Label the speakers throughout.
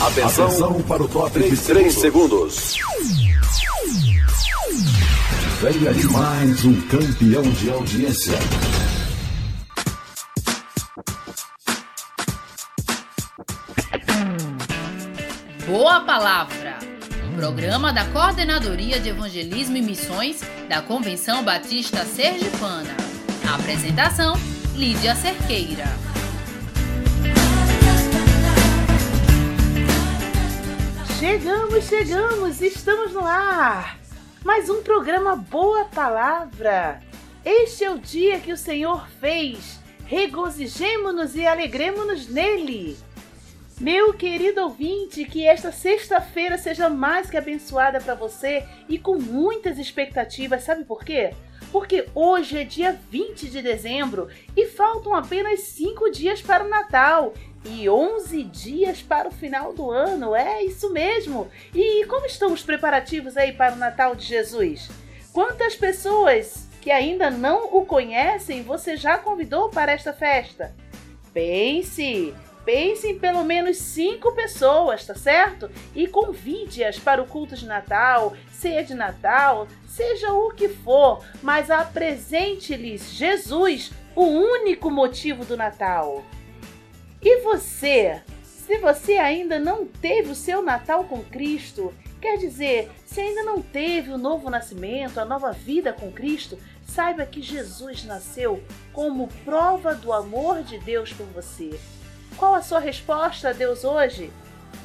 Speaker 1: Atenção, Atenção para o top de 3 segundos. Venha de mais um campeão de audiência.
Speaker 2: Boa Palavra. Programa da Coordenadoria de Evangelismo e Missões da Convenção Batista Sergipana. apresentação: Lídia Cerqueira.
Speaker 3: Chegamos, chegamos, estamos no ar. Mais um programa Boa Palavra. Este é o dia que o Senhor fez. Regozijemo-nos e alegremos-nos nele. Meu querido ouvinte, que esta sexta-feira seja mais que abençoada para você e com muitas expectativas. Sabe por quê? Porque hoje é dia 20 de dezembro e faltam apenas 5 dias para o Natal e 11 dias para o final do ano. É isso mesmo. E como estão os preparativos aí para o Natal de Jesus? Quantas pessoas que ainda não o conhecem você já convidou para esta festa? Pense, pense em pelo menos cinco pessoas, tá certo? E convide-as para o culto de Natal, ceia de Natal, seja o que for, mas apresente-lhes Jesus, o único motivo do Natal. E você? Se você ainda não teve o seu Natal com Cristo, quer dizer, se ainda não teve o novo nascimento, a nova vida com Cristo, saiba que Jesus nasceu como prova do amor de Deus por você. Qual a sua resposta a Deus hoje?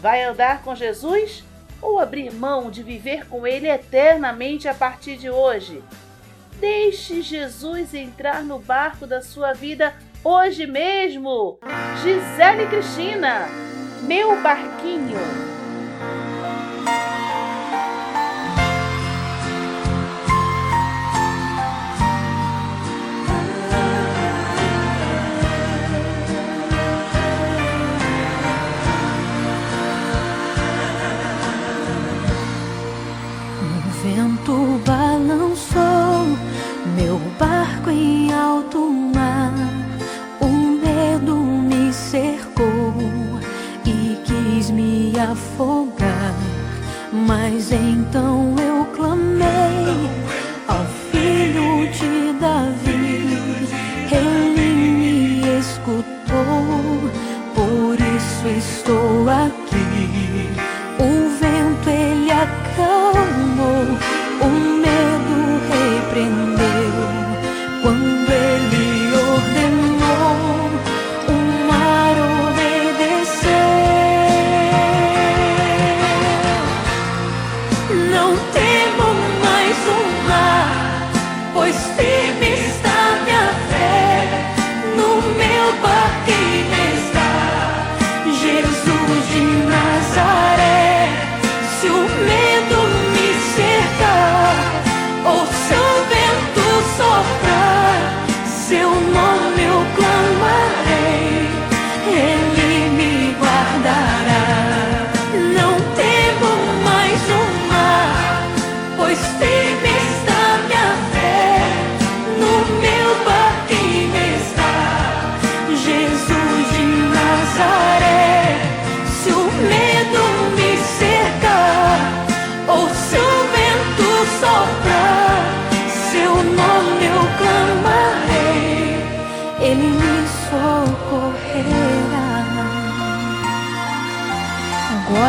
Speaker 3: Vai andar com Jesus ou abrir mão de viver com Ele eternamente a partir de hoje? Deixe Jesus entrar no barco da sua vida hoje mesmo. Gisele Cristina, meu barquinho.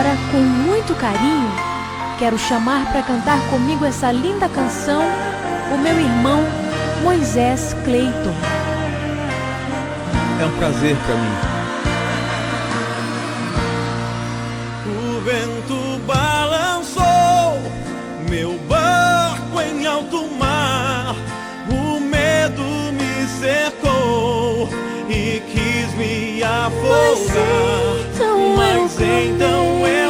Speaker 4: Agora, com muito carinho, quero chamar para cantar comigo essa linda canção o meu irmão Moisés Cleiton.
Speaker 5: É um prazer para mim.
Speaker 6: O vento balançou meu barco em alto mar. O medo me cercou e quis me afogar. Mas então eu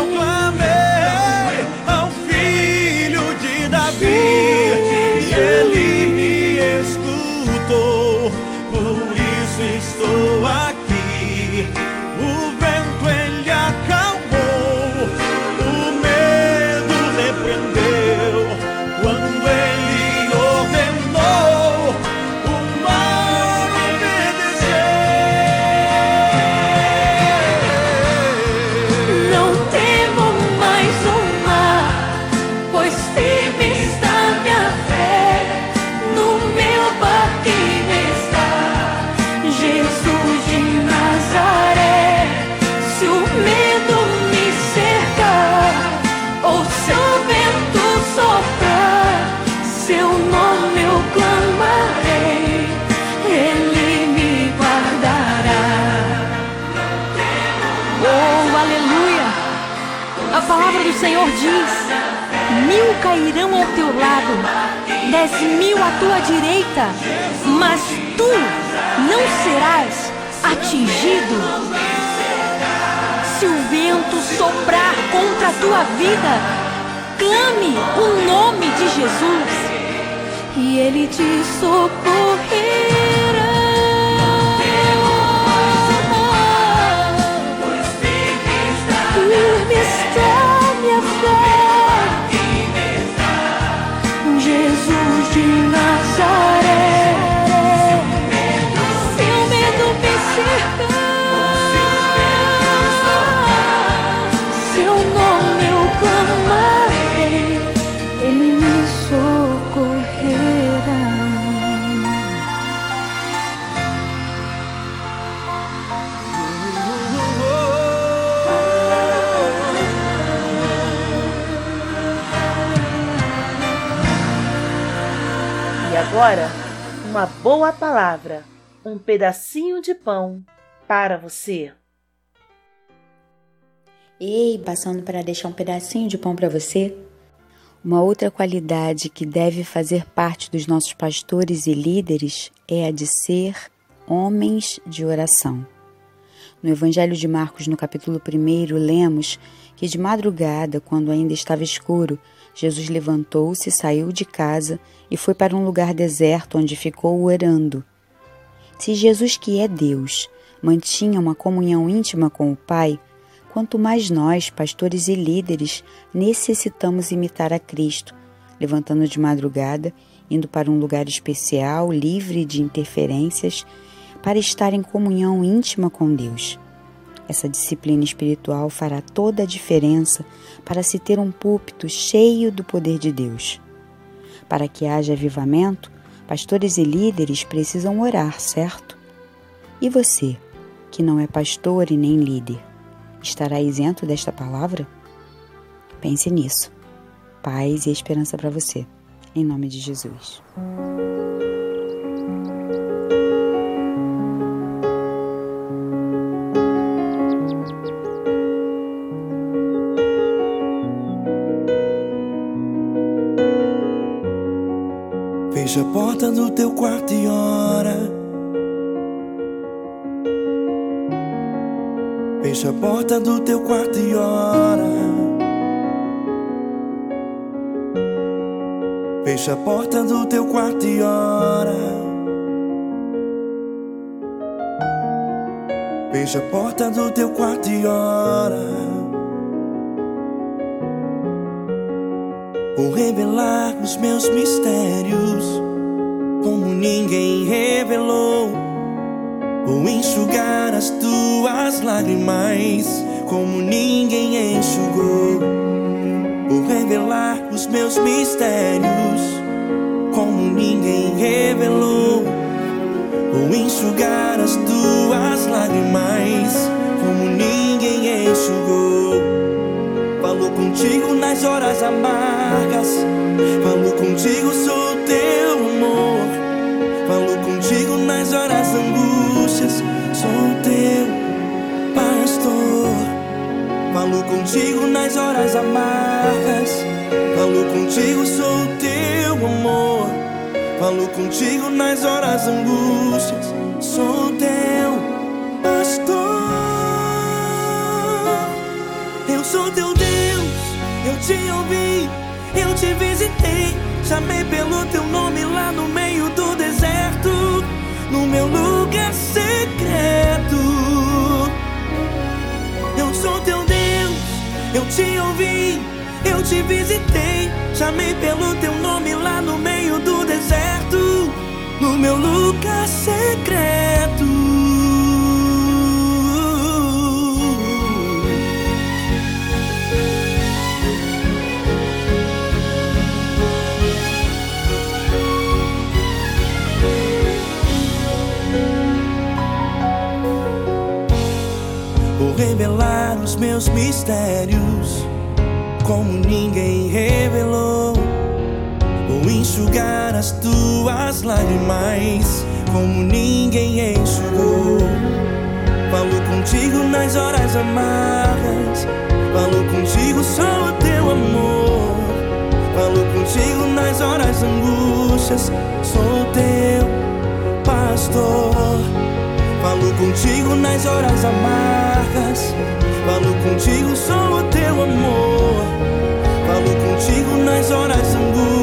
Speaker 3: Senhor diz: mil cairão ao teu lado, dez mil à tua direita, mas tu não serás atingido. Se o vento soprar contra a tua vida, clame o nome de Jesus e ele te socorrerá.
Speaker 7: Um pedacinho de pão para você.
Speaker 8: Ei, passando para deixar um pedacinho de pão para você. Uma outra qualidade que deve fazer parte dos nossos pastores e líderes é a de ser homens de oração. No Evangelho de Marcos, no capítulo 1, lemos que de madrugada, quando ainda estava escuro, Jesus levantou-se, saiu de casa e foi para um lugar deserto onde ficou orando. Se Jesus, que é Deus, mantinha uma comunhão íntima com o Pai, quanto mais nós, pastores e líderes, necessitamos imitar a Cristo, levantando de madrugada, indo para um lugar especial, livre de interferências, para estar em comunhão íntima com Deus. Essa disciplina espiritual fará toda a diferença para se ter um púlpito cheio do poder de Deus. Para que haja avivamento, pastores e líderes precisam orar, certo? E você, que não é pastor e nem líder, estará isento desta palavra? Pense nisso. Paz e esperança para você. Em nome de Jesus.
Speaker 9: Fecha a porta do teu quarto e ora. Fecha a porta do teu quarto e ora. Fecha a porta do teu quarto e ora. Fecha a porta do teu quarto e ora. Revelar os meus mistérios, como ninguém revelou. Vou enxugar as tuas lágrimas, como ninguém enxugou. Vou revelar os meus mistérios, como ninguém revelou. Vou enxugar as tuas lágrimas, como ninguém enxugou. Contigo nas horas amargas. Falo contigo, sou teu amor. Falo contigo nas horas angústias. Sou teu pastor. Falo contigo nas horas amargas. Falo contigo, sou teu amor. Falo contigo nas horas angústias. Sou te ouvi, eu te visitei. Chamei pelo teu nome lá no meio do deserto, no meu lugar secreto. Eu sou teu Deus, eu te ouvi, eu te visitei. Chamei pelo teu nome lá no meio do deserto, no meu lugar secreto. seus mistérios, como ninguém revelou. Vou enxugar as tuas lágrimas, como ninguém enxugou. Falo contigo nas horas amargas, falo contigo só o teu amor. Falo contigo nas horas angústias, sou teu pastor. Falo contigo nas horas amargas. Falo contigo, sou o teu amor. Falo contigo nas horas angústias.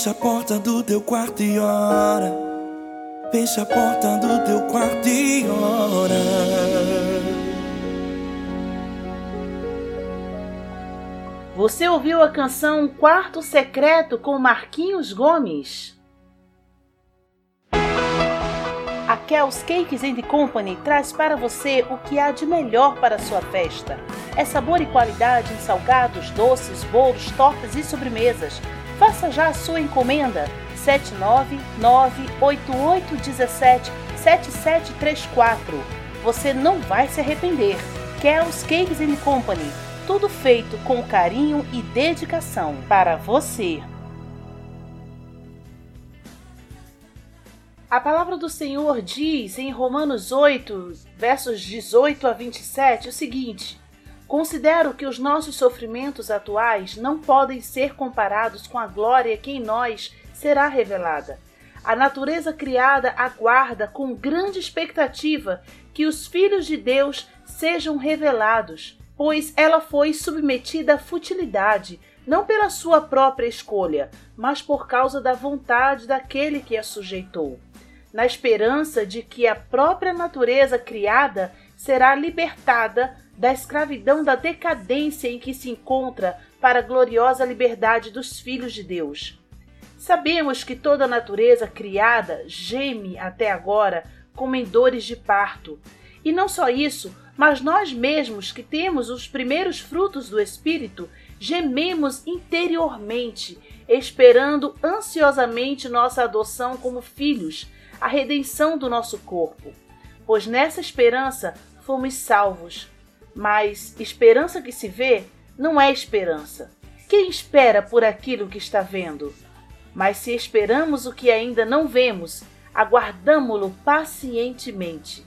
Speaker 9: Fecha a porta do teu quarto e ora. Fecha a porta do teu quarto e ora.
Speaker 7: Você ouviu a canção Quarto Secreto com Marquinhos Gomes? A Kel's Cakes and Company traz para você o que há de melhor para a sua festa. É sabor e qualidade em salgados, doces, bolos, tortas e sobremesas. Faça já a sua encomenda 79988177734. Você não vai se arrepender. Kel's Cakes Company tudo feito com carinho e dedicação para você. A palavra do Senhor diz em Romanos 8, versos 18 a 27, o seguinte: Considero que os nossos sofrimentos atuais não podem ser comparados com a glória que em nós será revelada. A natureza criada aguarda com grande expectativa que os filhos de Deus sejam revelados pois ela foi submetida à futilidade, não pela sua própria escolha, mas por causa da vontade daquele que a sujeitou, na esperança de que a própria natureza criada será libertada da escravidão da decadência em que se encontra para a gloriosa liberdade dos filhos de Deus. Sabemos que toda a natureza criada geme até agora como em dores de parto. E não só isso, mas nós mesmos que temos os primeiros frutos do Espírito, gememos interiormente, esperando ansiosamente nossa adoção como filhos, a redenção do nosso corpo. Pois nessa esperança fomos salvos. Mas esperança que se vê não é esperança. Quem espera por aquilo que está vendo? Mas se esperamos o que ainda não vemos, aguardamo-lo pacientemente.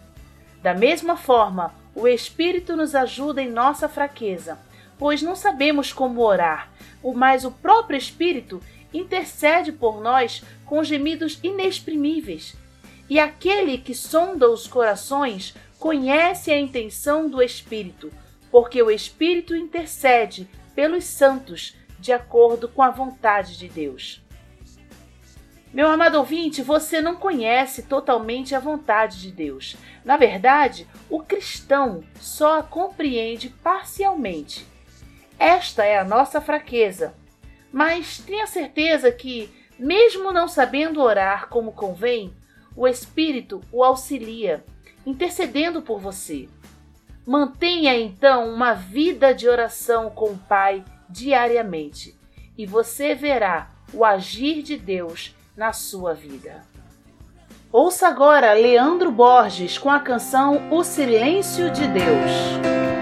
Speaker 7: Da mesma forma, o Espírito nos ajuda em nossa fraqueza, pois não sabemos como orar, mas o próprio Espírito intercede por nós com gemidos inexprimíveis. E aquele que sonda os corações conhece a intenção do Espírito, porque o Espírito intercede pelos santos de acordo com a vontade de Deus. Meu amado ouvinte, você não conhece totalmente a vontade de Deus. Na verdade, o cristão só a compreende parcialmente. Esta é a nossa fraqueza. Mas tenha certeza que, mesmo não sabendo orar como convém, o Espírito o auxilia, intercedendo por você. Mantenha então uma vida de oração com o Pai diariamente, e você verá o agir de Deus na sua vida. Ouça agora Leandro Borges com a canção O Silêncio de Deus.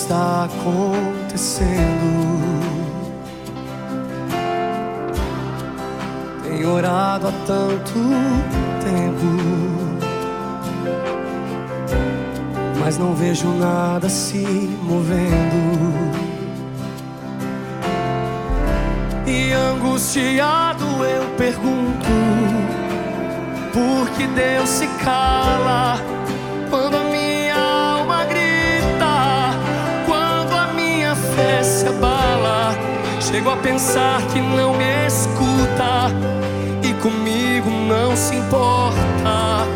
Speaker 10: está acontecendo. Tenho orado há tanto tempo, mas não vejo nada se movendo. E angustiado eu pergunto: por que Deus se cala quando Chego a pensar que não me escuta e comigo não se importa.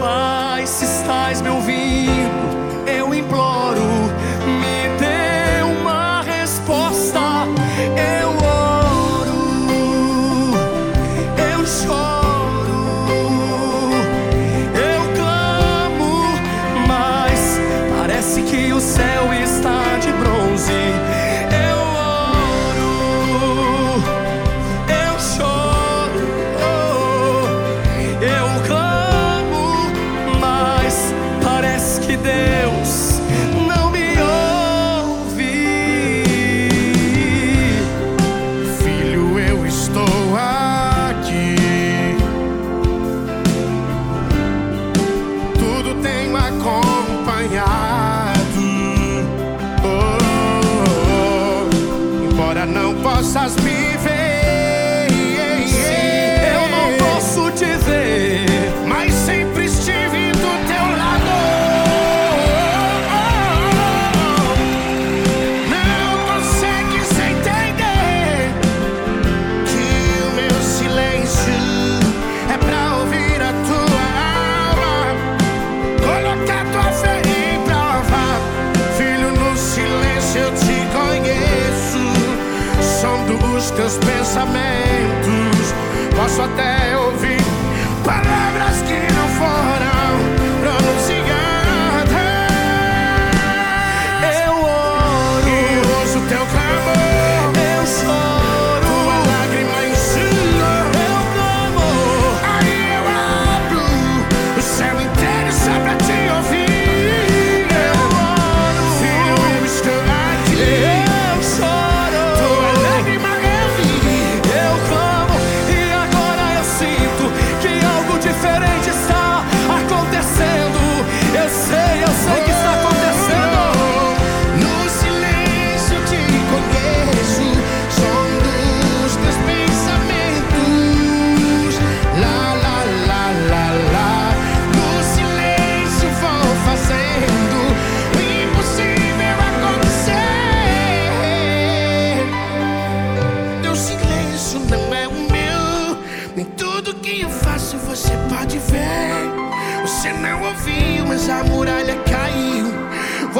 Speaker 10: Pai, se estás me ouvindo
Speaker 11: seus pensamentos. Posso até ouvir.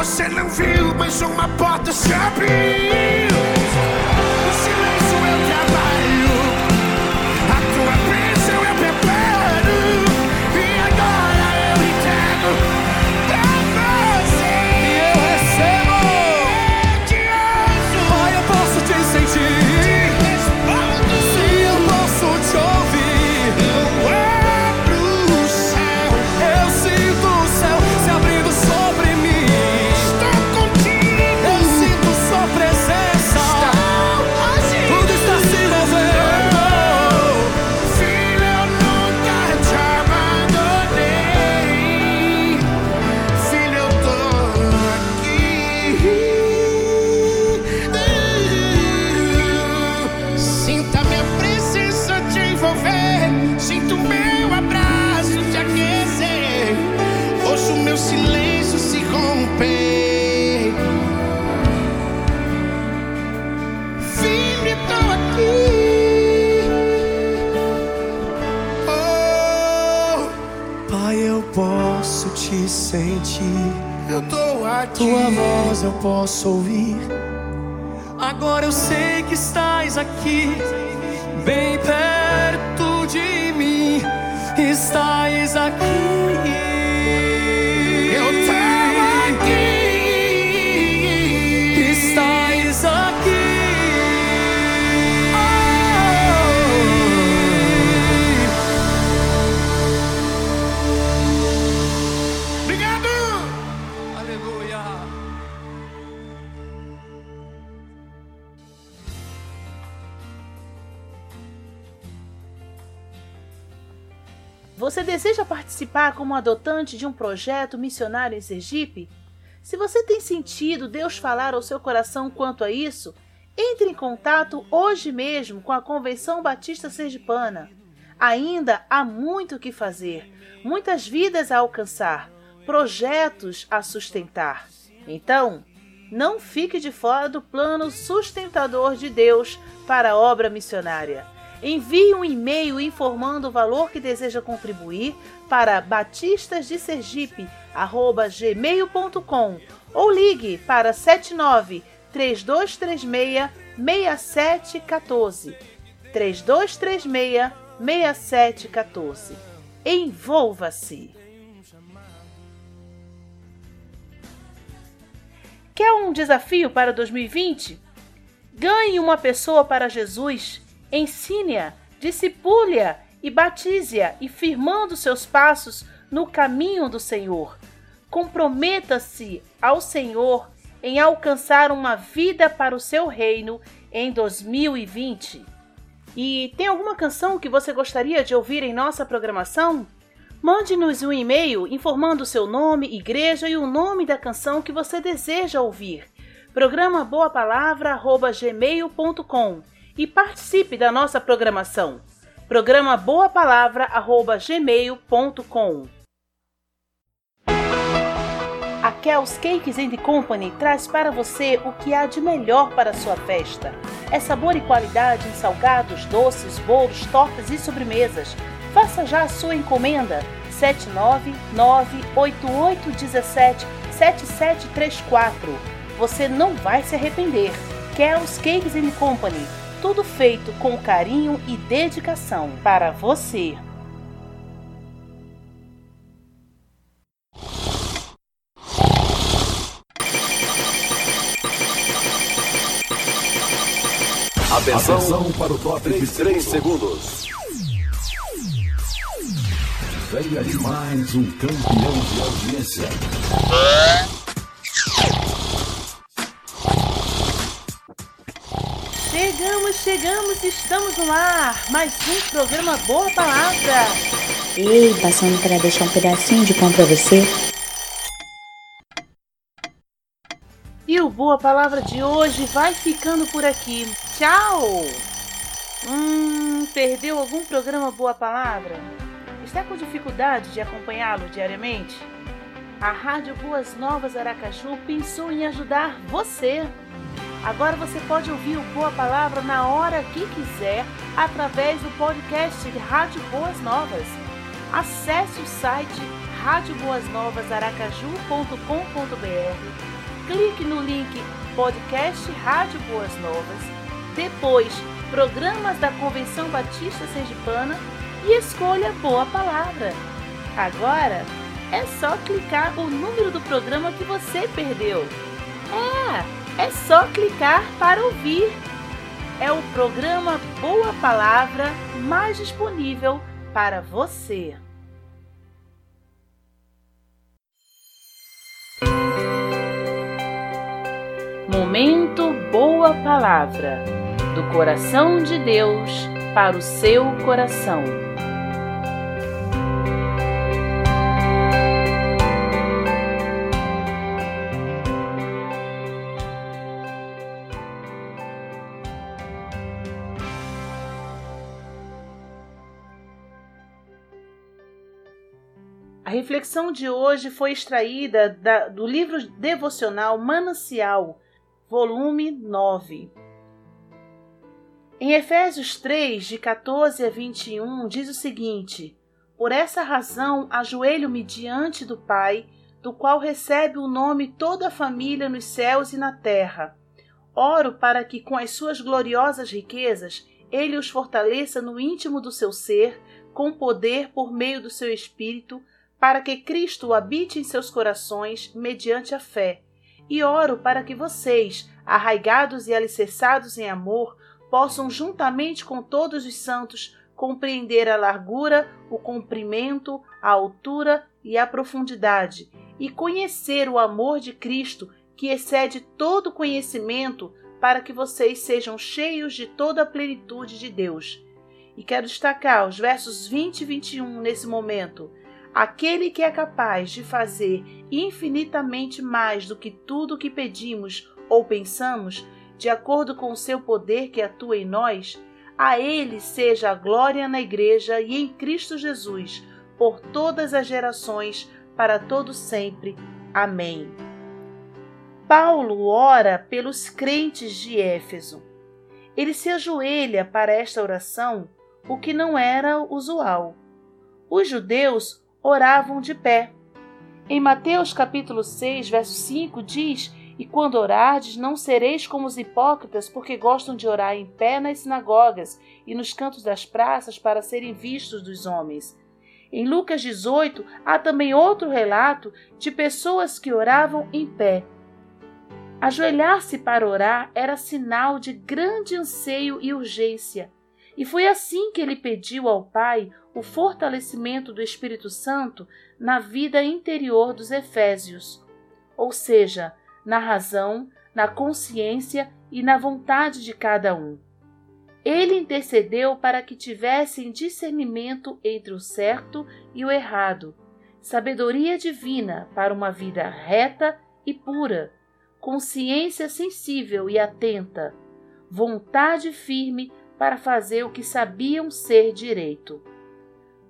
Speaker 11: Você não viu, mas uma porta se abriu.
Speaker 10: posso ouvir. Agora eu sei que estás aqui.
Speaker 7: Você deseja participar como adotante de um projeto missionário em Sergipe? Se você tem sentido Deus falar ao seu coração quanto a isso, entre em contato hoje mesmo com a Convenção Batista Sergipana. Ainda há muito o que fazer, muitas vidas a alcançar, projetos a sustentar. Então, não fique de fora do plano sustentador de Deus para a obra missionária. Envie um e-mail informando o valor que deseja contribuir para batistasdesergipe@gmail.com ou ligue para 79 3236 6714. 3236 6714. Envolva-se. Quer um desafio para 2020? Ganhe uma pessoa para Jesus, ensine-a, discipule-a e batize-a e firmando seus passos no caminho do Senhor. Comprometa-se ao Senhor em alcançar uma vida para o seu reino em 2020. E tem alguma canção que você gostaria de ouvir em nossa programação? Mande-nos um e-mail informando seu nome, igreja e o nome da canção que você deseja ouvir. Programa Boa Palavra@gmail.com e participe da nossa programação. Programa Boa Palavra@gmail.com. A Kel's Cakes and Company traz para você o que há de melhor para a sua festa. É sabor e qualidade em salgados, doces, bolos, tortas e sobremesas Faça já a sua encomenda 79988177734. Você não vai se arrepender. Kells Cakes and Company. Tudo feito com carinho e dedicação para você.
Speaker 1: Atenção, Atenção para o top de 3 segundos. Venha de mais um campeão de audiência.
Speaker 7: Chegamos, chegamos, estamos no ar. Mais um programa Boa Palavra.
Speaker 8: Ei, passando para deixar um pedacinho de pão para você.
Speaker 7: E o Boa Palavra de hoje vai ficando por aqui. Tchau! Hum, perdeu algum programa Boa Palavra? Está com dificuldade de acompanhá-lo diariamente? A Rádio Boas Novas Aracaju pensou em ajudar você. Agora você pode ouvir o Boa Palavra na hora que quiser através do podcast Rádio Boas Novas. Acesse o site radioboasnovasaracaju.com.br, clique no link Podcast Rádio Boas Novas, depois Programas da Convenção Batista Sergipana e escolha Boa Palavra. Agora é só clicar o número do programa que você perdeu. É, é só clicar para ouvir. É o programa Boa Palavra mais disponível para você. Momento Boa Palavra do coração de Deus para o seu coração. Reflexão de hoje foi extraída da, do livro devocional Manancial, volume 9. Em Efésios 3, de 14 a 21, diz o seguinte: Por essa razão ajoelho-me diante do Pai, do qual recebe o nome toda a família nos céus e na terra. Oro para que, com as suas gloriosas riquezas, ele os fortaleça no íntimo do seu ser, com poder por meio do seu Espírito, para que Cristo habite em seus corações mediante a fé. E oro para que vocês, arraigados e alicerçados em amor, possam, juntamente com todos os santos, compreender a largura, o comprimento, a altura e a profundidade, e conhecer o amor de Cristo, que excede todo conhecimento, para que vocês sejam cheios de toda a plenitude de Deus. E quero destacar os versos 20 e 21 nesse momento. Aquele que é capaz de fazer infinitamente mais do que tudo o que pedimos ou pensamos, de acordo com o seu poder que atua em nós, a Ele seja a glória na Igreja e em Cristo Jesus, por todas as gerações, para todo sempre. Amém. Paulo ora pelos crentes de Éfeso. Ele se ajoelha para esta oração, o que não era usual. Os judeus oravam de pé. Em Mateus capítulo 6, verso 5 diz e quando orardes, não sereis como os hipócritas, porque gostam de orar em pé nas sinagogas e nos cantos das praças para serem vistos dos homens. Em Lucas 18, há também outro relato de pessoas que oravam em pé. Ajoelhar-se para orar era sinal de grande anseio e urgência, e foi assim que ele pediu ao Pai o fortalecimento do Espírito Santo na vida interior dos Efésios. Ou seja, na razão, na consciência e na vontade de cada um. Ele intercedeu para que tivessem discernimento entre o certo e o errado, sabedoria divina para uma vida reta e pura, consciência sensível e atenta, vontade firme para fazer o que sabiam ser direito.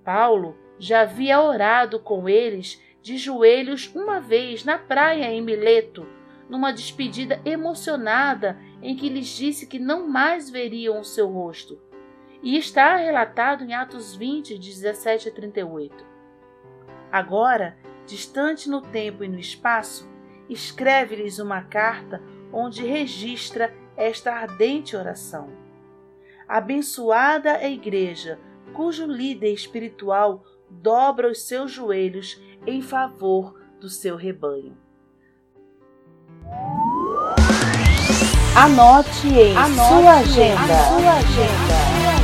Speaker 7: Paulo já havia orado com eles de joelhos uma vez na praia em Mileto, numa despedida emocionada em que lhes disse que não mais veriam o seu rosto. E está relatado em Atos 20, 17 a 38. Agora, distante no tempo e no espaço, escreve-lhes uma carta onde registra esta ardente oração. Abençoada a igreja, cujo líder espiritual dobra os seus joelhos em favor do seu rebanho. Anote em Anote sua agenda. Sua agenda.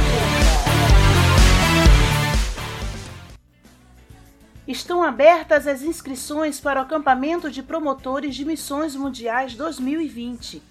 Speaker 7: Estão abertas as inscrições para o acampamento de promotores de missões mundiais 2020.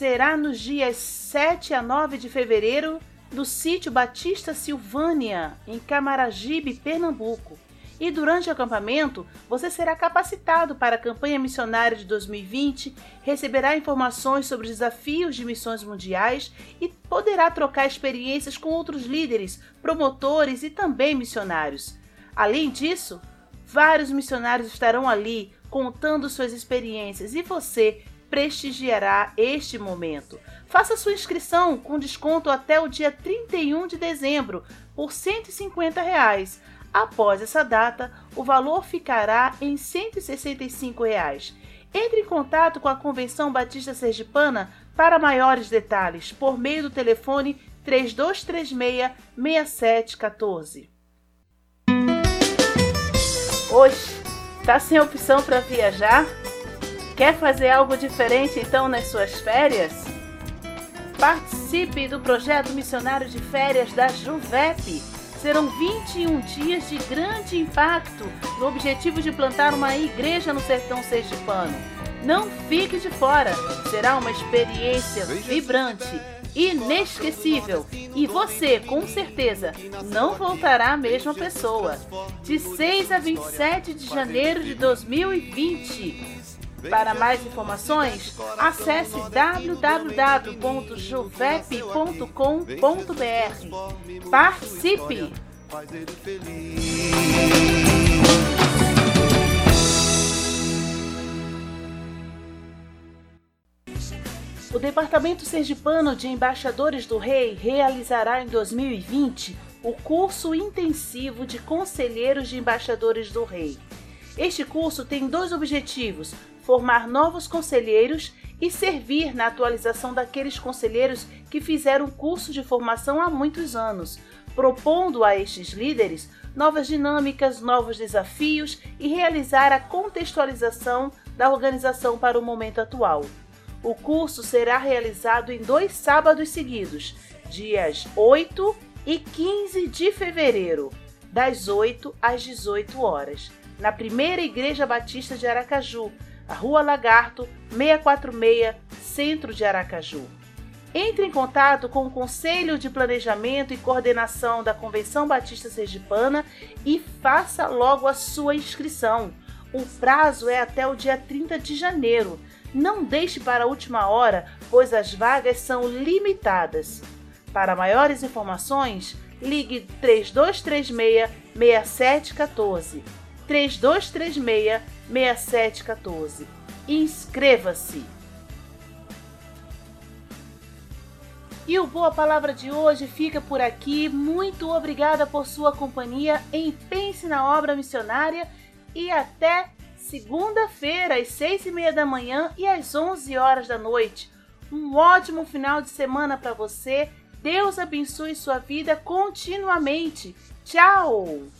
Speaker 7: Será nos dias 7 a 9 de fevereiro no sítio Batista Silvânia, em Camaragibe, Pernambuco. E durante o acampamento, você será capacitado para a campanha missionária de 2020, receberá informações sobre os desafios de missões mundiais e poderá trocar experiências com outros líderes, promotores e também missionários. Além disso, vários missionários estarão ali contando suas experiências e você prestigiará este momento. Faça sua inscrição com desconto até o dia 31 de dezembro por 150 reais. Após essa data, o valor ficará em 165 reais. Entre em contato com a Convenção Batista Sergipana para maiores detalhes por meio do telefone 3236 6714. Hoje, está sem opção para viajar? Quer fazer algo diferente então nas suas férias? Participe do projeto missionário de férias da Juvep serão 21 dias de grande impacto no objetivo de plantar uma igreja no sertão sergipano. Não fique de fora, será uma experiência vibrante, inesquecível e você, com certeza, não voltará a mesma pessoa. De 6 a 27 de janeiro de 2020. Para mais informações, acesse www.juvep.com.br. Participe! O Departamento Sergipano de Embaixadores do Rei realizará em 2020 o curso intensivo de Conselheiros de Embaixadores do Rei. Este curso tem dois objetivos: formar novos conselheiros e servir na atualização daqueles conselheiros que fizeram curso de formação há muitos anos, propondo a estes líderes novas dinâmicas, novos desafios e realizar a contextualização da organização para o momento atual. O curso será realizado em dois sábados seguidos, dias 8 e 15 de fevereiro, das 8 às 18 horas, na primeira Igreja Batista de Aracaju, Rua Lagarto, 646, centro de Aracaju. Entre em contato com o Conselho de Planejamento e Coordenação da Convenção Batista Sergipana e faça logo a sua inscrição. O prazo é até o dia 30 de janeiro. Não deixe para a última hora, pois as vagas são limitadas. Para maiores informações, ligue 3236 6714. 3236 6714. Inscreva-se! E o Boa Palavra de hoje fica por aqui. Muito obrigada por sua companhia em Pense na Obra Missionária e até segunda-feira às seis e meia da manhã e às onze horas da noite. Um ótimo final de semana para você. Deus abençoe sua vida continuamente. Tchau!